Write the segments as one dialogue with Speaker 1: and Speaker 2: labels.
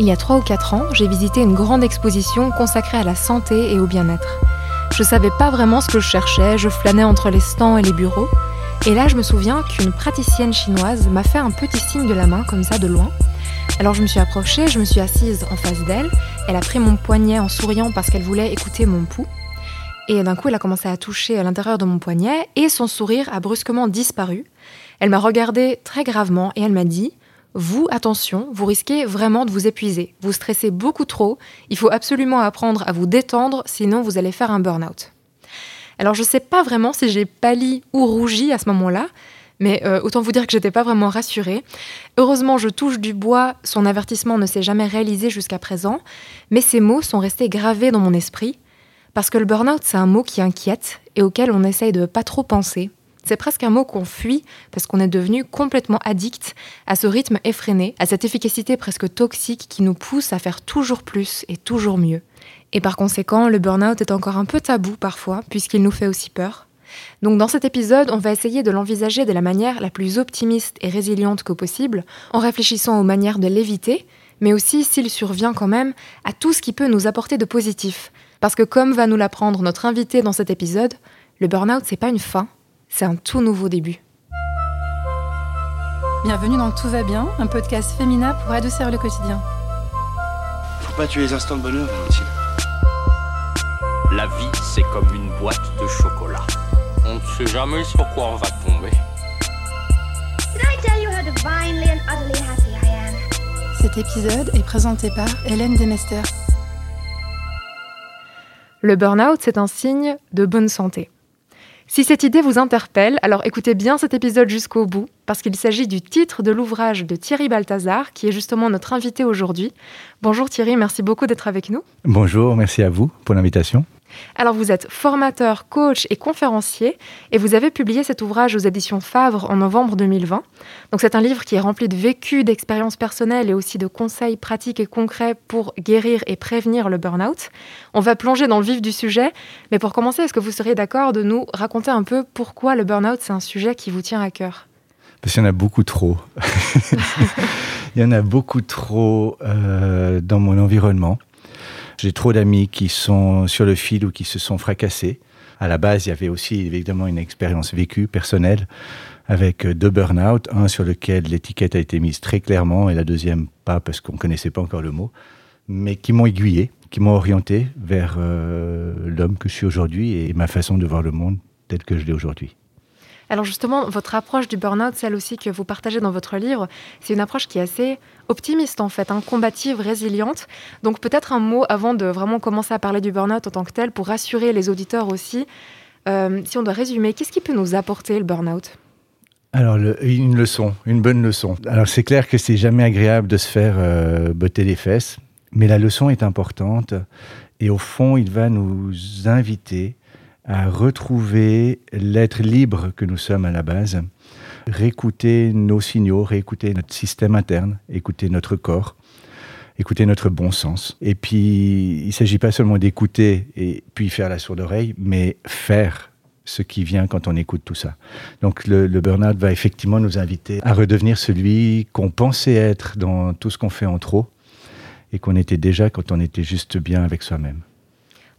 Speaker 1: Il y a 3 ou 4 ans, j'ai visité une grande exposition consacrée à la santé et au bien-être. Je savais pas vraiment ce que je cherchais, je flânais entre les stands et les bureaux. Et là, je me souviens qu'une praticienne chinoise m'a fait un petit signe de la main, comme ça, de loin. Alors je me suis approchée, je me suis assise en face d'elle. Elle a pris mon poignet en souriant parce qu'elle voulait écouter mon pouls. Et d'un coup, elle a commencé à toucher à l'intérieur de mon poignet et son sourire a brusquement disparu. Elle m'a regardé très gravement et elle m'a dit vous, attention, vous risquez vraiment de vous épuiser. Vous stressez beaucoup trop. Il faut absolument apprendre à vous détendre, sinon vous allez faire un burn-out. Alors je ne sais pas vraiment si j'ai pâli ou rougi à ce moment-là, mais euh, autant vous dire que j'étais pas vraiment rassurée. Heureusement, je touche du bois, son avertissement ne s'est jamais réalisé jusqu'à présent, mais ces mots sont restés gravés dans mon esprit, parce que le burn-out, c'est un mot qui inquiète et auquel on essaye de pas trop penser. C'est presque un mot qu'on fuit parce qu'on est devenu complètement addict à ce rythme effréné, à cette efficacité presque toxique qui nous pousse à faire toujours plus et toujours mieux. Et par conséquent, le burn-out est encore un peu tabou parfois, puisqu'il nous fait aussi peur. Donc dans cet épisode, on va essayer de l'envisager de la manière la plus optimiste et résiliente que possible, en réfléchissant aux manières de l'éviter, mais aussi, s'il survient quand même, à tout ce qui peut nous apporter de positif. Parce que comme va nous l'apprendre notre invité dans cet épisode, le burn-out, c'est pas une fin, c'est un tout nouveau début.
Speaker 2: Bienvenue dans Tout va bien, un podcast féminin pour adoucir le quotidien.
Speaker 3: Faut pas tuer les instants de bonheur, Valentine.
Speaker 4: La vie, c'est comme une boîte de chocolat. On ne sait jamais sur quoi on va tomber.
Speaker 2: Cet épisode est présenté par Hélène Demester.
Speaker 1: Le burn-out, c'est un signe de bonne santé. Si cette idée vous interpelle, alors écoutez bien cet épisode jusqu'au bout, parce qu'il s'agit du titre de l'ouvrage de Thierry Balthazar, qui est justement notre invité aujourd'hui. Bonjour Thierry, merci beaucoup d'être avec nous.
Speaker 5: Bonjour, merci à vous pour l'invitation.
Speaker 1: Alors vous êtes formateur, coach et conférencier et vous avez publié cet ouvrage aux éditions Favre en novembre 2020. Donc c'est un livre qui est rempli de vécus, d'expériences personnelles et aussi de conseils pratiques et concrets pour guérir et prévenir le burn-out. On va plonger dans le vif du sujet, mais pour commencer, est-ce que vous seriez d'accord de nous raconter un peu pourquoi le burn-out c'est un sujet qui vous tient à cœur?
Speaker 5: Parce qu'il y en a beaucoup trop. Il y en a beaucoup trop euh, dans mon environnement. J'ai trop d'amis qui sont sur le fil ou qui se sont fracassés. À la base, il y avait aussi évidemment une expérience vécue, personnelle, avec deux burn-out, un sur lequel l'étiquette a été mise très clairement et la deuxième pas parce qu'on ne connaissait pas encore le mot, mais qui m'ont aiguillé, qui m'ont orienté vers euh, l'homme que je suis aujourd'hui et ma façon de voir le monde tel que je l'ai aujourd'hui.
Speaker 1: Alors justement, votre approche du burn-out, celle aussi que vous partagez dans votre livre, c'est une approche qui est assez optimiste en fait, hein, combative, résiliente. Donc peut-être un mot avant de vraiment commencer à parler du burn-out en tant que tel, pour rassurer les auditeurs aussi. Euh, si on doit résumer, qu'est-ce qui peut nous apporter le burn-out?
Speaker 5: Alors, une leçon, une bonne leçon. Alors, c'est clair que c'est jamais agréable de se faire euh, botter les fesses, mais la leçon est importante et au fond, il va nous inviter à retrouver l'être libre que nous sommes à la base, réécouter nos signaux, réécouter notre système interne, écouter notre corps, écouter notre bon sens. Et puis, il ne s'agit pas seulement d'écouter et puis faire la sourde oreille, mais faire ce qui vient quand on écoute tout ça. Donc le, le burn-out va effectivement nous inviter à redevenir celui qu'on pensait être dans tout ce qu'on fait en trop et qu'on était déjà quand on était juste bien avec soi-même.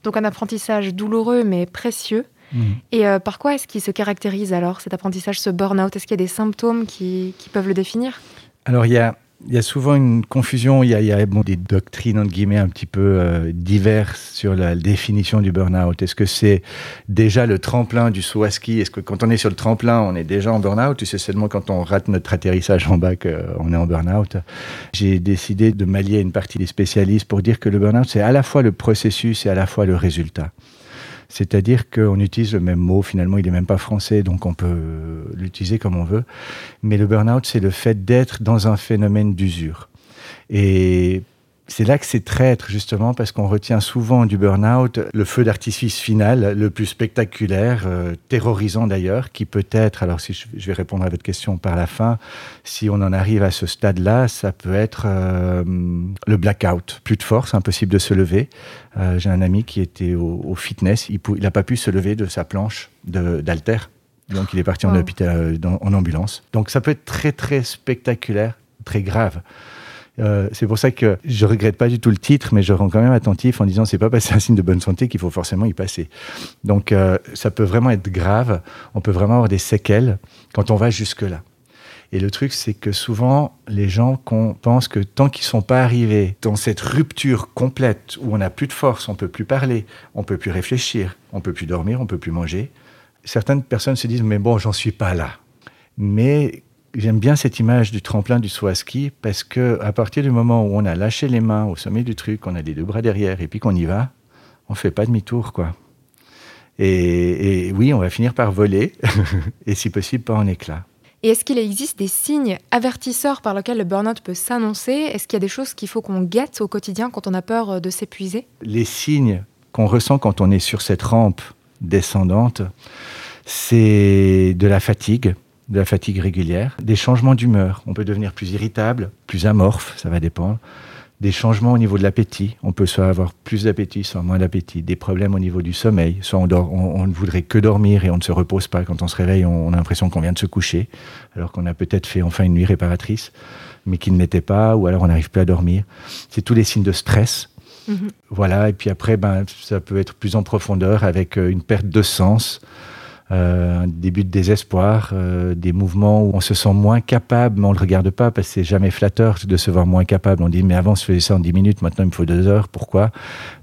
Speaker 1: Donc un apprentissage douloureux mais précieux. Mmh. Et euh, par quoi est-ce qu'il se caractérise alors cet apprentissage, ce burn-out? Est-ce qu'il y a des symptômes qui, qui peuvent le définir?
Speaker 5: Alors il y a, il y a souvent une confusion, il y a, il y a bon, des doctrines entre guillemets un petit peu euh, diverses sur la définition du burn-out. Est-ce que c'est déjà le tremplin du saut à ski Est-ce que quand on est sur le tremplin, on est déjà en burn-out? Ou c'est seulement quand on rate notre atterrissage en bas qu'on est en burn-out? J'ai décidé de m'allier à une partie des spécialistes pour dire que le burn-out, c'est à la fois le processus et à la fois le résultat. C'est-à-dire qu'on utilise le même mot, finalement, il n'est même pas français, donc on peut l'utiliser comme on veut. Mais le burn-out, c'est le fait d'être dans un phénomène d'usure. Et c'est là que c'est traître, justement, parce qu'on retient souvent du burn-out le feu d'artifice final, le plus spectaculaire, euh, terrorisant d'ailleurs, qui peut être, alors si je, vais répondre à votre question par la fin, si on en arrive à ce stade-là, ça peut être euh, le blackout, plus de force, impossible de se lever. Euh, J'ai un ami qui était au, au fitness, il n'a pas pu se lever de sa planche d'alter. Donc il est parti en, hôpital, en ambulance. Donc ça peut être très très spectaculaire, très grave. Euh, c'est pour ça que je regrette pas du tout le titre, mais je rends quand même attentif en disant c'est pas passer un signe de bonne santé qu'il faut forcément y passer. Donc euh, ça peut vraiment être grave. On peut vraiment avoir des séquelles quand on va jusque là. Et le truc, c'est que souvent, les gens pensent que tant qu'ils sont pas arrivés dans cette rupture complète où on n'a plus de force, on peut plus parler, on peut plus réfléchir, on peut plus dormir, on peut plus manger, certaines personnes se disent mais bon, j'en suis pas là. Mais j'aime bien cette image du tremplin du saut à ski parce que à partir du moment où on a lâché les mains au sommet du truc, on a les deux bras derrière et puis qu'on y va, on fait pas demi-tour quoi. Et, et, oui, on va finir par voler et si possible pas en éclat.
Speaker 1: Et est-ce qu'il existe des signes avertisseurs par lesquels le burn-out peut s'annoncer? Est-ce qu'il y a des choses qu'il faut qu'on guette au quotidien quand on a peur euh, de s'épuiser?
Speaker 5: Les signes qu'on ressent quand on est sur cette rampe descendante, c'est de la fatigue, de la fatigue régulière, des changements d'humeur. On peut devenir plus irritable, plus amorphe, ça va dépendre. Des changements au niveau de l'appétit. On peut soit avoir plus d'appétit, soit moins d'appétit. Des problèmes au niveau du sommeil. Soit on, dort, on, ne voudrait que dormir et on ne se repose pas. Quand on se réveille, on, a l'impression qu'on vient de se coucher, alors qu'on a peut-être fait enfin une nuit réparatrice, mais qu'il ne l'était pas, ou alors on n'arrive plus à dormir. C'est tous les signes de stress. Mm-hmm. Voilà, et puis après, ben, ça peut être plus en profondeur avec euh, une perte de sens, euh, un début de désespoir, euh, des mouvements où on se sent moins capable, mais on ne le regarde pas parce que c'est jamais flatteur de se voir moins capable. On dit, mais avant, je faisais ça en 10 minutes, maintenant, il me faut 2 heures, pourquoi?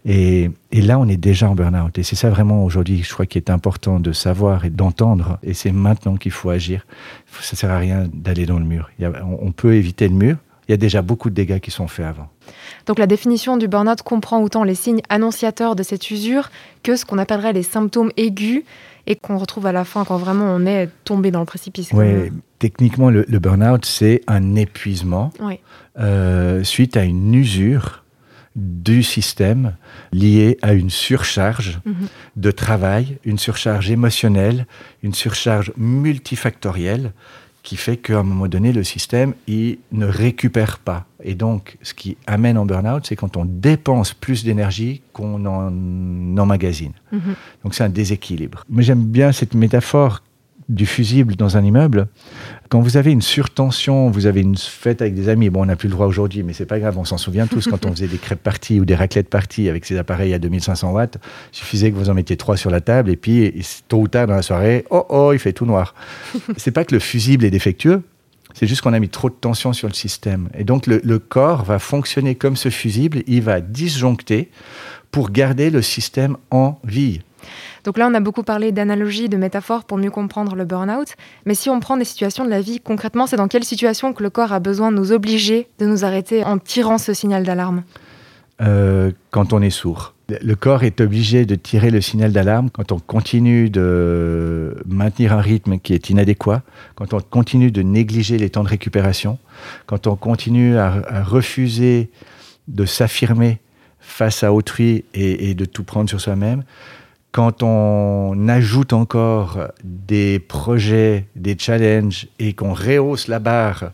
Speaker 5: Et, là, on est déjà en burn-out. Et c'est ça vraiment aujourd'hui, je crois, qui est important de savoir et d'entendre. Et c'est maintenant qu'il faut agir. Ça ne sert à rien d'aller dans le mur. On, on peut éviter le mur. Il y a déjà beaucoup de dégâts qui sont faits avant.
Speaker 1: Donc la définition du burn-out comprend autant les signes annonciateurs de cette usure que ce qu'on appellerait les symptômes aigus et qu'on retrouve à la fin quand vraiment on est tombé dans le précipice.
Speaker 5: Oui, techniquement, le, burn-out, c'est un épuisement euh, suite à une usure du système lié à une surcharge mhm. de travail, une surcharge émotionnelle, une surcharge multifactorielle qui fait qu'à un moment donné, le système, il ne récupère pas. Et donc, ce qui amène en burn-out, c'est quand on dépense plus d'énergie qu'on en emmagasine. Mhm. Donc, c'est un déséquilibre. Mais j'aime bien cette métaphore du fusible dans un immeuble, quand vous avez une surtension, vous avez une fête avec des amis, bon, on n'a plus le droit aujourd'hui, mais c'est pas grave, on s'en souvient tous quand on faisait des crêpes parties ou des raclettes parties avec ces appareils à 2500 watts, il suffisait que vous en mettiez trois sur la table et puis tôt ou tard dans la soirée, oh oh, il fait tout noir. c'est pas que le fusible est défectueux, c'est juste qu'on a mis trop de tension sur le système. Et donc le, le corps va fonctionner comme ce fusible, il va disjoncter pour garder le système en vie.
Speaker 1: Donc là, on a beaucoup parlé d'analogies, de métaphores pour mieux comprendre le burn-out. Mais si on prend des situations de la vie, concrètement, c'est dans quelle situation que le corps a besoin de nous obliger de nous arrêter en tirant ce signal d'alarme?
Speaker 5: Euh, Quand on est sourd. Le corps est obligé de tirer le signal d'alarme quand on continue de maintenir un rythme qui est inadéquat, quand on continue de négliger les temps de récupération, quand on continue à, refuser de s'affirmer face à autrui et de tout prendre sur soi-même, quand on ajoute encore des projets, des challenges et qu'on rehausse la barre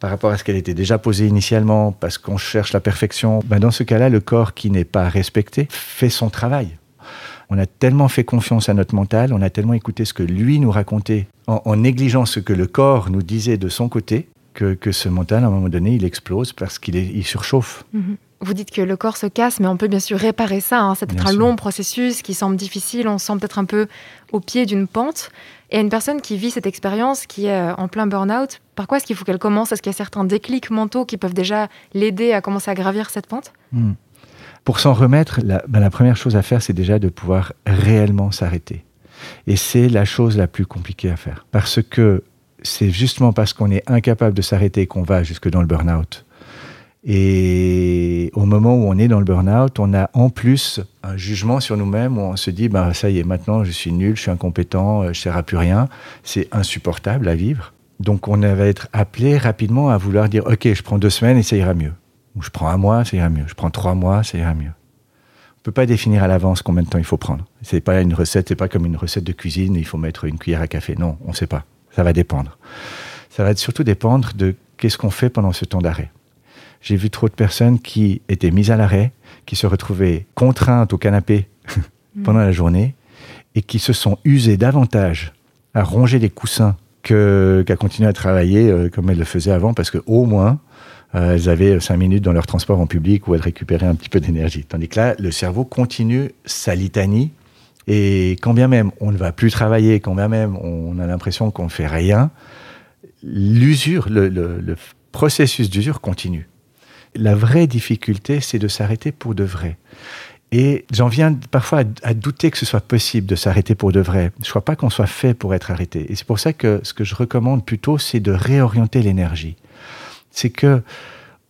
Speaker 5: par rapport à ce qu'elle était déjà posée initialement parce qu'on cherche la perfection, ben dans ce cas-là, le corps qui n'est pas respecté fait son travail. On a tellement fait confiance à notre mental, on a tellement écouté ce que lui nous racontait en, négligeant ce que le corps nous disait de son côté que, ce mental, à un moment donné, il explose parce qu'il il surchauffe.
Speaker 1: Mhm. Vous dites que le corps se casse, mais on peut bien sûr réparer ça. Hein. C'est peut-être un long processus qui semble difficile. On sent peut-être un peu au pied d'une pente. Et une personne qui vit cette expérience, qui est euh, en plein burn-out, par quoi est-ce qu'il faut qu'elle commence? Est-ce qu'il y a certains déclics mentaux qui peuvent déjà l'aider à commencer à gravir cette pente? Hmm.
Speaker 5: Pour s'en remettre, ben, la, première chose à faire, c'est déjà de pouvoir réellement s'arrêter. Et c'est la chose la plus compliquée à faire. Parce que c'est justement parce qu'on est incapable de s'arrêter qu'on va jusque dans le burn-out. Et au moment où on est dans le burn-out, on a en plus un jugement sur nous-mêmes où on se dit bah, ça y est, maintenant je suis nul, je suis incompétent, euh, je ne sers à plus rien. C'est insupportable à vivre. Donc on va être appelé rapidement à vouloir dire ok, je prends deux semaines et ça ira mieux. Ou je prends un mois, ça ira mieux. Je prends trois mois, ça ira mieux. On peut pas définir à l'avance combien de temps il faut prendre. C'est pas une recette, c'est pas comme une recette de cuisine, il faut mettre une cuillère à café. Non, on ne sait pas. Ça va dépendre. Ça va surtout dépendre de qu'est-ce qu'on fait pendant ce temps d'arrêt. J'ai vu trop de personnes qui étaient mises à l'arrêt, qui se retrouvaient contraintes au canapé pendant la journée et qui se sont usées davantage à ronger les coussins qu'à continuer à travailler euh, comme elles le faisaient avant, parce qu'au moins, euh, elles avaient cinq minutes dans leur transport en public où elles récupéraient un petit peu d'énergie. Tandis que là, le cerveau continue sa litanie. Et quand bien même on ne va plus travailler, quand bien même on a l'impression qu'on ne fait rien, l'usure, le, processus d'usure continue. La vraie difficulté, c'est de s'arrêter pour de vrai. Et j'en viens parfois à, douter que ce soit possible de s'arrêter pour de vrai. Je ne crois pas qu'on soit fait pour être arrêté. Et c'est pour ça que ce que je recommande plutôt, c'est de réorienter l'énergie. C'est que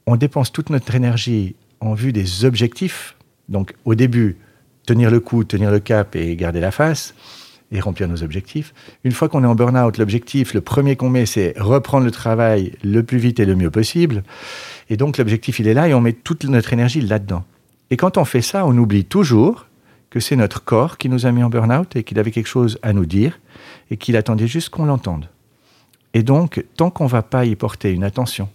Speaker 5: on dépense toute notre énergie en vue des objectifs. Donc au début, tenir le coup, tenir le cap et garder la face et remplir nos objectifs. Une fois qu'on est en burn-out, l'objectif, le premier qu'on met, c'est reprendre le travail le plus vite et le mieux possible. Et donc l'objectif, il est là et on met toute notre énergie là-dedans. Et quand on fait ça, on oublie toujours que c'est notre corps qui nous a mis en burn-out et qu'il avait quelque chose à nous dire et qu'il attendait juste qu'on l'entende. Et donc, tant qu'on ne va pas y porter une attention,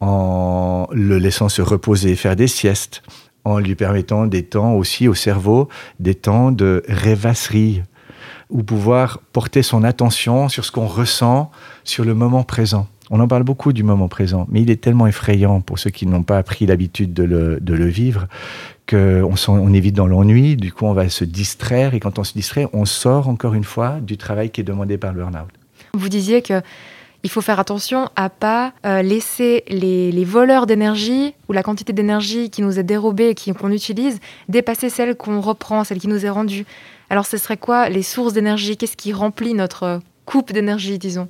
Speaker 5: en le laissant se reposer, faire des siestes, en lui permettant des temps aussi au cerveau, des temps de rêvasserie, ou pouvoir porter son attention sur ce qu'on ressent, sur le moment présent. On en parle beaucoup du moment présent, mais il est tellement effrayant pour ceux qui n'ont pas appris l'habitude de le, de le vivre qu'on on est vite dans l'ennui, du coup on va se distraire, et quand on se distrait, on sort encore une fois du travail qui est demandé par le burn-out.
Speaker 1: Vous disiez que il faut faire attention à pas euh, laisser les, les voleurs d'énergie ou la quantité d'énergie qui nous est dérobée et qu'on utilise dépasser celle qu'on reprend, celle qui nous est rendue. Alors ce serait quoi les sources d'énergie? Qu'est-ce qui remplit notre euh, coupe d'énergie, disons?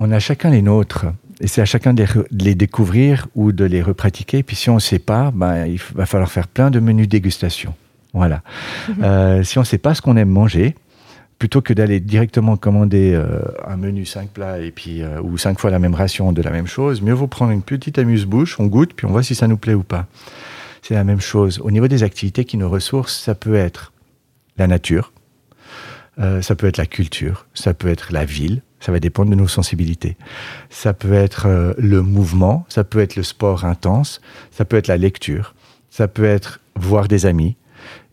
Speaker 5: On a chacun les nôtres. Et c'est à chacun de les, découvrir ou de les repratiquer. Puis si on ne sait pas, ben, il va falloir faire plein de menus dégustation. Voilà. Euh, si on ne sait pas ce qu'on aime manger, plutôt que d'aller directement commander euh, un menu 5 plats et puis, euh, ou 5 fois la même ration de la même chose, mieux vaut prendre une petite amuse-bouche, on goûte, puis on voit si ça nous plaît ou pas. C'est la même chose. Au niveau des activités qui nous ressourcent, ça peut être la nature, euh, ça peut être la culture, ça peut être la ville, ça va dépendre de nos sensibilités. Ça peut être euh, le mouvement, ça peut être le sport intense, ça peut être la lecture, ça peut être voir des amis,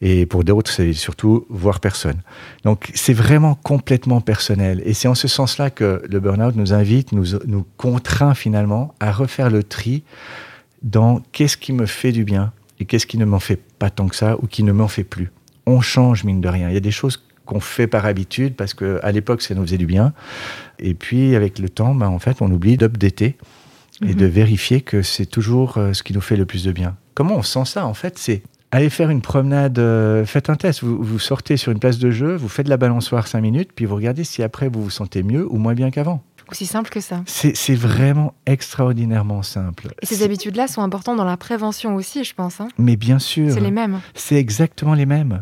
Speaker 5: et pour d'autres, c'est surtout voir personne. Donc c'est vraiment complètement personnel. Et c'est en ce sens-là que le burn-out nous invite, nous, nous contraint finalement à refaire le tri dans qu'est-ce qui me fait du bien et qu'est-ce qui ne m'en fait pas tant que ça ou qui ne m'en fait plus. On change, mine de rien. Il y a des choses qu'on fait par habitude parce qu'à l'époque, ça nous faisait du bien. Et puis, avec le temps, ben, en fait, on oublie d'updater et de vérifier que c'est toujours euh, ce qui nous fait le plus de bien. Comment on sent ça En fait, c'est aller faire une promenade, euh, faites un test. Vous, vous sortez sur une place de jeu, vous faites de la balançoire 5 minutes, puis vous regardez si après vous vous sentez mieux ou moins bien qu'avant.
Speaker 1: Aussi simple que ça.
Speaker 5: C'est vraiment extraordinairement simple.
Speaker 1: Et ces habitudes-là sont importantes dans la prévention aussi, je pense. hein.
Speaker 5: Mais bien sûr.
Speaker 1: C'est les mêmes.
Speaker 5: C'est exactement les mêmes.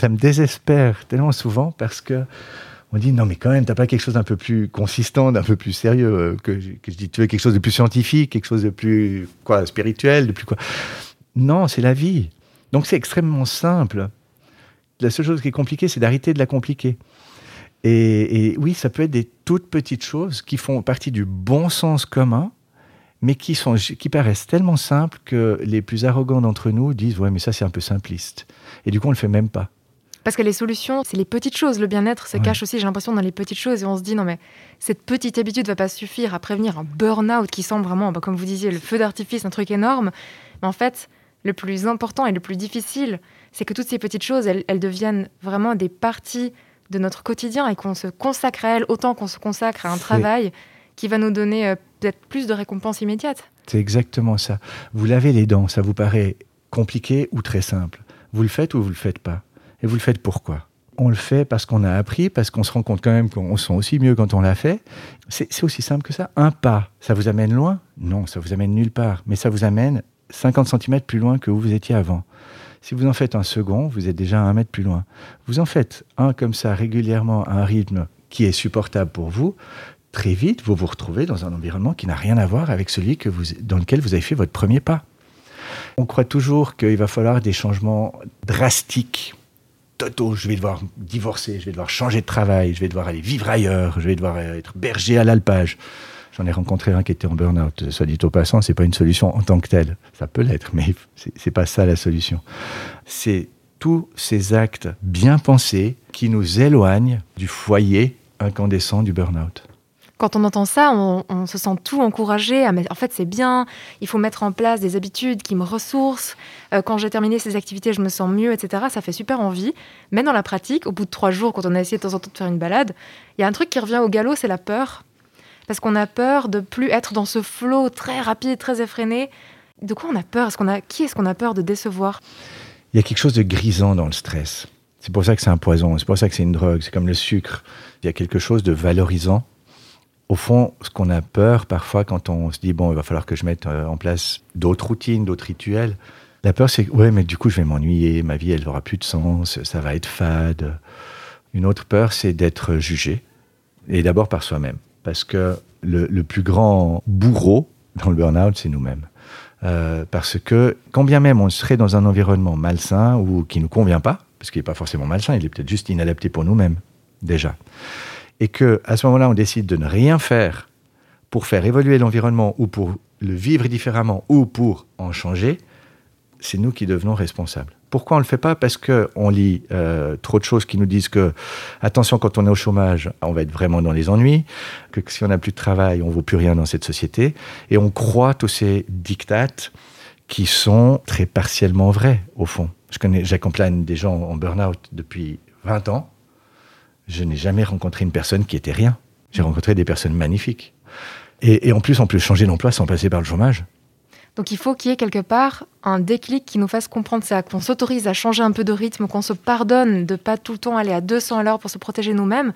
Speaker 5: Ça me désespère tellement souvent parce que on dit non mais quand même t'as pas quelque chose d'un peu plus consistant, d'un peu plus sérieux euh, que, je- dis tu veux quelque chose de plus scientifique, quelque chose de plus quoi spirituel, de plus quoi. Non, c'est la vie. Donc c'est extrêmement simple. La seule chose qui est compliquée, c'est d'arrêter de la compliquer. Et oui, ça peut être des toutes petites choses qui font partie du bon sens commun, mais qui, sont, qui paraissent tellement simples que les plus arrogants d'entre nous disent Ouais, mais ça, c'est un peu simpliste. Et du coup, on le fait même pas.
Speaker 1: Parce que les solutions, c'est les petites choses. Le bien-être se
Speaker 5: Ouais.
Speaker 1: cache aussi, j'ai l'impression, dans les petites choses. Et on se dit, non, mais cette petite habitude va pas suffire à prévenir un burn-out qui semble vraiment, bah, comme vous disiez, le feu d'artifice, un truc énorme. Mais en fait, le plus important et le plus difficile, c'est que toutes ces petites choses, elles, elles deviennent vraiment des parties de notre quotidien et qu'on se consacre à elles autant qu'on se consacre à un travail qui va nous donner euh, peut-être plus de récompenses immédiates.
Speaker 5: C'est exactement ça. Vous lavez les dents, ça vous paraît compliqué ou très simple. Vous le faites ou vous le faites pas. Et vous le faites pourquoi? On le fait parce qu'on a appris, parce qu'on se rend compte quand même qu'on se sent aussi mieux quand on l'a fait. C'est aussi simple que ça. Un pas, ça vous amène loin? Non, ça vous amène nulle part. Mais ça vous amène 50 cm plus loin que où vous étiez avant. Si vous en faites un second, vous êtes déjà un mètre plus loin. Vous en faites un comme ça régulièrement à un rythme qui est supportable pour vous. Très vite, vous vous retrouvez dans un environnement qui n'a rien à voir avec celui que vous, dans lequel vous avez fait votre premier pas. On croit toujours qu'il va falloir des changements drastiques. Toto, je vais devoir divorcer, je vais devoir changer de travail, je vais devoir aller vivre ailleurs, je vais devoir être berger à l'alpage. J'en ai rencontré un qui était en burn-out. Soit dit au passant, c'est pas une solution en tant que telle. Ça peut l'être, mais c'est pas ça la solution. C'est tous ces actes bien pensés qui nous éloignent du foyer incandescent du burn-out.
Speaker 1: Quand on entend ça, on, se sent tout encouragé. À mettre- en fait, c'est bien. Il faut mettre en place des habitudes qui me ressourcent. Euh, quand j'ai terminé ces activités, je me sens mieux, etc. Ça fait super envie. Mais dans la pratique, au bout de trois jours, quand on a essayé de temps en temps de faire une balade, il y a un truc qui revient au galop, c'est la peur. Parce qu'on a peur de plus être dans ce flot très rapide, très effréné. De quoi on a peur? Qu'on. Qui est-ce qu'on a peur de décevoir?
Speaker 5: Il y a quelque chose de grisant dans le stress. C'est pour ça que c'est un poison, c'est pour ça que c'est une drogue, c'est comme le sucre. Il y a quelque chose de valorisant. Au fond, ce qu'on a peur parfois quand on se dit, bon, il va falloir que je mette euh, en place d'autres routines, d'autres rituels, la peur c'est, ouais, mais du coup, je vais m'ennuyer, ma vie, elle n'aura plus de sens, ça va être fade. Une autre peur, c'est d'être jugé, et d'abord par soi-même. Parce que le, plus grand bourreau dans le burn-out, c'est nous-mêmes. Euh, parce que quand bien même on serait dans un environnement malsain ou qui ne nous convient pas, parce qu'il n'est pas forcément malsain, il est peut-être juste inadapté pour nous-mêmes, déjà, et que à ce moment-là on décide de ne rien faire pour faire évoluer l'environnement ou pour le vivre différemment ou pour en changer, c'est nous qui devenons responsables. Pourquoi on ne le fait pas? Parce qu'on lit euh, trop de choses qui nous disent que, attention, quand on est au chômage, on va être vraiment dans les ennuis, que si on n'a plus de travail, on ne vaut plus rien dans cette société, et on croit tous ces dictates qui sont très partiellement vrais, au fond. J'accompagne des gens en burn-out depuis 20 ans. Je n'ai jamais rencontré une personne qui était rien. J'ai rencontré des personnes magnifiques. Et, en plus, on peut changer d'emploi sans passer par le chômage.
Speaker 1: Donc il faut qu'il y ait quelque part un déclic qui nous fasse comprendre ça, qu'on s'autorise à changer un peu de rythme, qu'on se pardonne de pas tout le temps aller à 200 à l'heure pour se protéger nous-mêmes.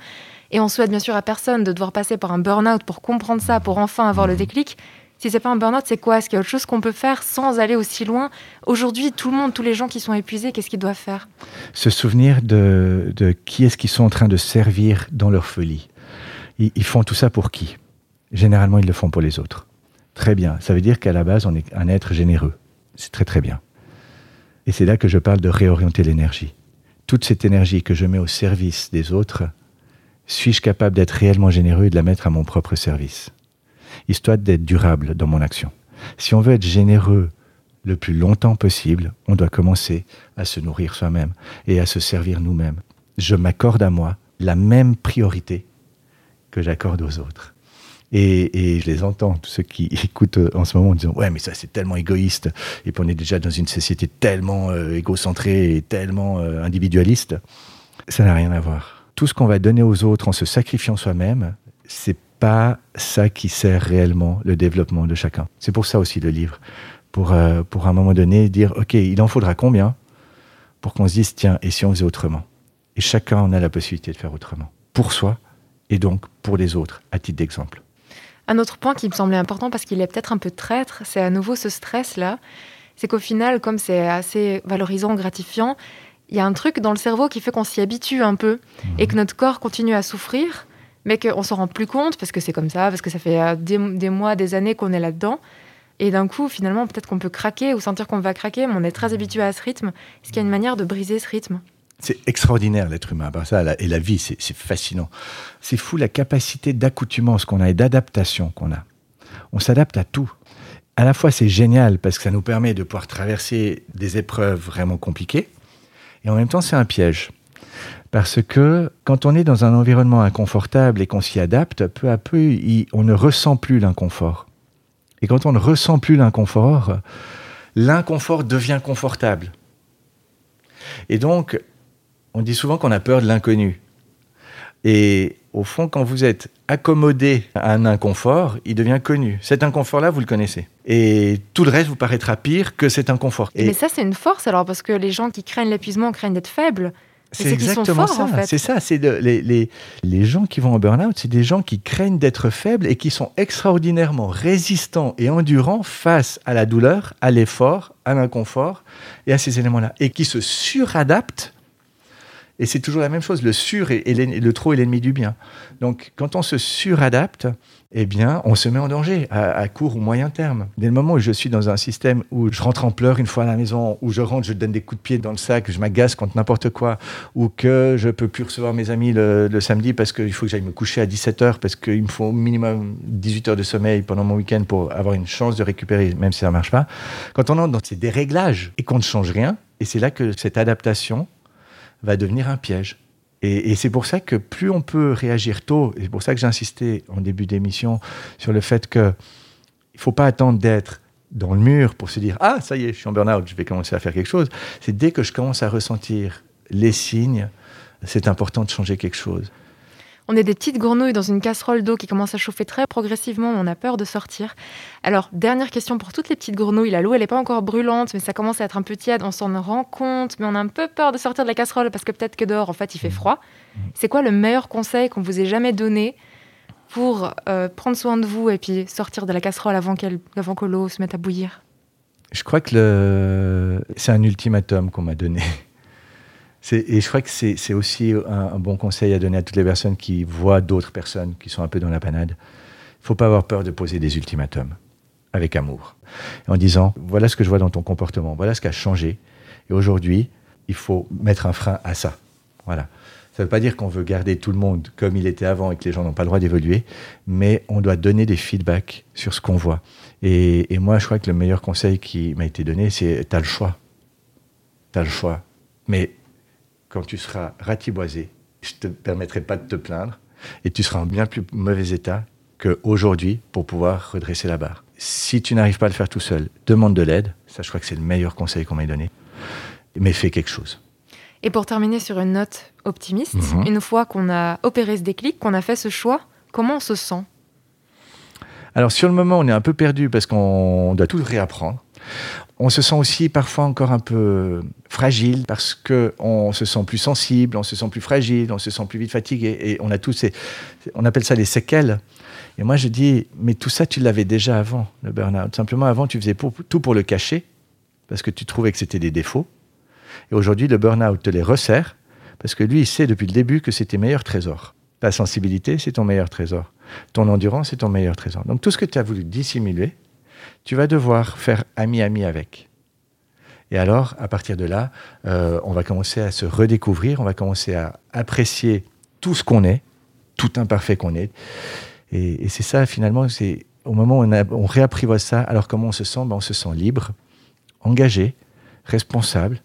Speaker 1: Et on souhaite bien sûr à personne de devoir passer par un burn-out pour comprendre ça, pour enfin avoir le déclic. Si c'est pas un burn-out, c'est quoi? Est-ce qu'il y a autre chose qu'on peut faire sans aller aussi loin? Aujourd'hui, tout le monde, tous les gens qui sont épuisés, qu'est-ce qu'ils doivent faire?
Speaker 5: Se souvenir de, qui est-ce qu'ils sont en train de servir dans leur folie. Ils, ils font tout ça pour qui? Généralement, ils le font pour les autres. Très bien. Ça veut dire qu'à la base, on est un être généreux. C'est très très bien. Et c'est là que je parle de réorienter l'énergie. Toute cette énergie que je mets au service des autres, suis-je capable d'être réellement généreux et de la mettre à mon propre service? Histoire d'être durable dans mon action. Si on veut être généreux le plus longtemps possible, on doit commencer à se nourrir soi-même et à se servir nous-mêmes. Je m'accorde à moi la même priorité que j'accorde aux autres. Et, je les entends, tous ceux qui écoutent en ce moment en disant Ouais, mais ça c'est tellement égoïste. Et puis on est déjà dans une société tellement euh, égocentrée et tellement euh, individualiste. Ça n'a rien à voir. Tout ce qu'on va donner aux autres en se sacrifiant soi-même, c'est pas ça qui sert réellement le développement de chacun. C'est pour ça aussi le livre. Pour, euh, pour à un moment donné dire Ok, il en faudra combien pour qu'on se dise Tiens, et si on faisait autrement? Et chacun en a la possibilité de faire autrement. Pour soi et donc pour les autres, à titre d'exemple.
Speaker 1: Un autre point qui me semblait important parce qu'il est peut-être un peu traître, c'est à nouveau ce stress-là. C'est qu'au final, comme c'est assez valorisant, gratifiant, il y a un truc dans le cerveau qui fait qu'on s'y habitue un peu mmh. et que notre corps continue à souffrir, mais qu'on s'en rend plus compte parce que c'est comme ça, parce que ça fait des, des mois, des années qu'on est là-dedans. Et d'un coup, finalement, peut-être qu'on peut craquer ou sentir qu'on va craquer, mais on est très habitué à ce rythme. Est-ce qu'il y a une manière de briser ce rythme
Speaker 5: c'est extraordinaire l'être humain. Ben ça, et la vie, c'est fascinant. C'est fou la capacité d'accoutumance qu'on a et d'adaptation qu'on a. On s'adapte à tout. À la fois, c'est génial parce que ça nous permet de pouvoir traverser des épreuves vraiment compliquées. Et en même temps, c'est un piège. Parce que quand on est dans un environnement inconfortable et qu'on s'y adapte, peu à peu, on ne ressent plus l'inconfort. Et quand on ne ressent plus l'inconfort, l'inconfort devient confortable. Et donc, on dit souvent qu'on a peur de l'inconnu. Et au fond, quand vous êtes accommodé à un inconfort, il devient connu. Cet inconfort-là, vous le connaissez. Et tout le reste vous paraîtra pire que cet inconfort. Et
Speaker 1: Mais ça, c'est une force alors, parce que les gens qui craignent l'épuisement craignent d'être faibles.
Speaker 5: C'est exactement
Speaker 1: forts,
Speaker 5: ça.
Speaker 1: En fait.
Speaker 5: C'est ça. C'est les, les, les gens qui vont en burn-out, c'est des gens qui craignent d'être faibles et qui sont extraordinairement résistants et endurants face à la douleur, à l'effort, à l'inconfort et à ces éléments-là. Et qui se suradaptent et c'est toujours la même chose, le sur et, le trop est l'ennemi du bien. Donc, quand on se suradapte, eh bien, on se met en danger à, à, court ou moyen terme. Dès le moment où je suis dans un système où je rentre en pleurs une fois à la maison, où je rentre, je donne des coups de pied dans le sac, je m'agace contre n'importe quoi, ou que je peux plus recevoir mes amis le, le samedi parce qu'il faut que j'aille me coucher à 17h, parce qu'il me faut au minimum 18 heures de sommeil pendant mon week-end pour avoir une chance de récupérer, même si ça ne marche pas. Quand on entre dans ces déréglages et qu'on ne change rien, et c'est là que cette adaptation va devenir un piège. Et, c'est pour ça que plus on peut réagir tôt, et c'est pour ça que j'insistais en début d'émission sur le fait que il faut pas attendre d'être dans le mur pour se dire ah ça y est je suis en burn-out je vais commencer à faire quelque chose c'est dès que je commence à ressentir les signes c'est important de changer quelque chose
Speaker 1: on est des petites grenouilles dans une casserole d'eau qui commence à chauffer très progressivement, on a peur de sortir. Alors, dernière question pour toutes les petites grenouilles, la l'eau elle n'est pas encore brûlante, mais ça commence à être un peu tiède, on s'en rend compte, mais on a un peu peur de sortir de la casserole parce que peut-être que dehors, en fait, il fait froid. C'est quoi le meilleur conseil qu'on vous ait jamais donné pour euh, prendre soin de vous et puis sortir de la casserole avant, avant que l'eau se mette à bouillir?
Speaker 5: Je crois que c'est un ultimatum qu'on m'a donné. Et je crois que c'est aussi un, bon conseil à donner à toutes les personnes qui voient d'autres personnes qui sont un peu dans la panade. Il ne faut pas avoir peur de poser des ultimatums avec amour. En disant, voilà ce que je vois dans ton comportement, voilà ce qui a changé. Et aujourd'hui, il faut mettre un frein à ça. Voilà. Ça ne veut pas dire qu'on veut garder tout le monde comme il était avant et que les gens n'ont pas le droit d'évoluer, mais on doit donner des feedbacks sur ce qu'on voit. Et, et, moi, je crois que le meilleur conseil qui m'a été donné, c'est tu as le choix. Tu as le choix. Mais quand tu seras ratiboisé, je ne te permettrai pas de te plaindre et tu seras en bien plus mauvais état qu'aujourd'hui pour pouvoir redresser la barre. Si tu n'arrives pas à le faire tout seul, demande de l'aide. Ça, je crois que c'est le meilleur conseil qu'on m'ait donné. Mais fais quelque chose.
Speaker 1: Et pour terminer sur une note optimiste, -hmm. une fois qu'on a opéré ce déclic, qu'on a fait ce choix, comment on se sent?
Speaker 5: Alors sur le moment, on est un peu perdu parce qu'on doit tout réapprendre. On se sent aussi parfois encore un peu fragile parce que on se sent plus sensible, on se sent plus fragile, on se sent plus vite fatigué et on a tous ces, on appelle ça les séquelles. Et moi je dis, mais tout ça tu l'avais déjà avant le burn-out. Simplement avant tu faisais tout pour le cacher parce que tu trouvais que c'était des défauts. Et aujourd'hui le burn-out te les resserre parce que lui il sait depuis le début que c'est tes meilleurs trésors. Ta sensibilité c'est ton meilleur trésor. Ton endurance c'est ton meilleur trésor. Donc tout ce que tu as voulu dissimuler, tu vas devoir faire ami-ami avec. Et alors, à partir de là, euh, on va commencer à se redécouvrir, on va commencer à apprécier tout ce qu'on est, tout imparfait qu'on est. Et, c'est ça, finalement, c'est au moment où on, a, on, réapprivoise ça, alors comment on se sent? Ben, On se sent libre, engagé, responsable.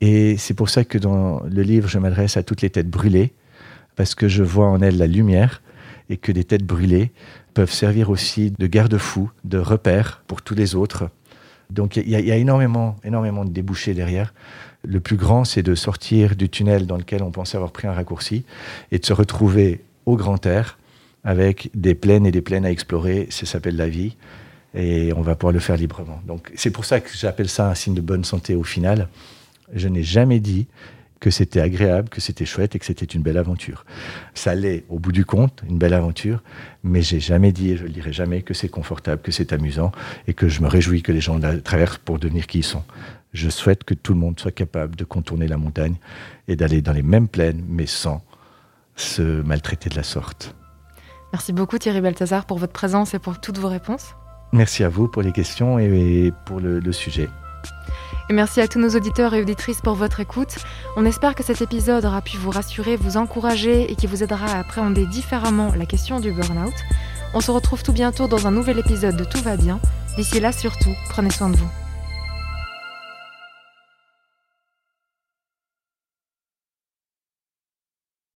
Speaker 5: Et c'est pour ça que dans le livre, je m'adresse à toutes les têtes brûlées, parce que je vois en elles la lumière, et que des têtes brûlées peuvent servir aussi de garde-fou, de repère pour tous les autres. Donc il y, y, a énormément, énormément de débouchés derrière. Le plus grand, c'est de sortir du tunnel dans lequel on pensait avoir pris un raccourci et de se retrouver au grand air avec des plaines et des plaines à explorer. Ça s'appelle la vie et on va pouvoir le faire librement. Donc c'est pour ça que j'appelle ça un signe de bonne santé au final. Je n'ai jamais dit que c'était agréable, que c'était chouette et que c'était une belle aventure. Ça l'est au bout du compte, une belle aventure, mais j'ai jamais dit et je le dirai jamais que c'est confortable, que c'est amusant et que je me réjouis que les gens la traversent pour devenir qui ils sont. Je souhaite que tout le monde soit capable de contourner la montagne et d'aller dans les mêmes plaines, mais sans se maltraiter de la sorte.
Speaker 1: Merci beaucoup Thierry Balthazar pour votre présence et pour toutes vos réponses.
Speaker 5: Merci à vous pour les questions et pour le, le sujet.
Speaker 1: Et merci à tous nos auditeurs et auditrices pour votre écoute. On espère que cet épisode aura pu vous rassurer, vous encourager et qui vous aidera à appréhender différemment la question du burn-out. On se retrouve tout bientôt dans un nouvel épisode de Tout va bien. D'ici là, surtout, prenez soin de vous.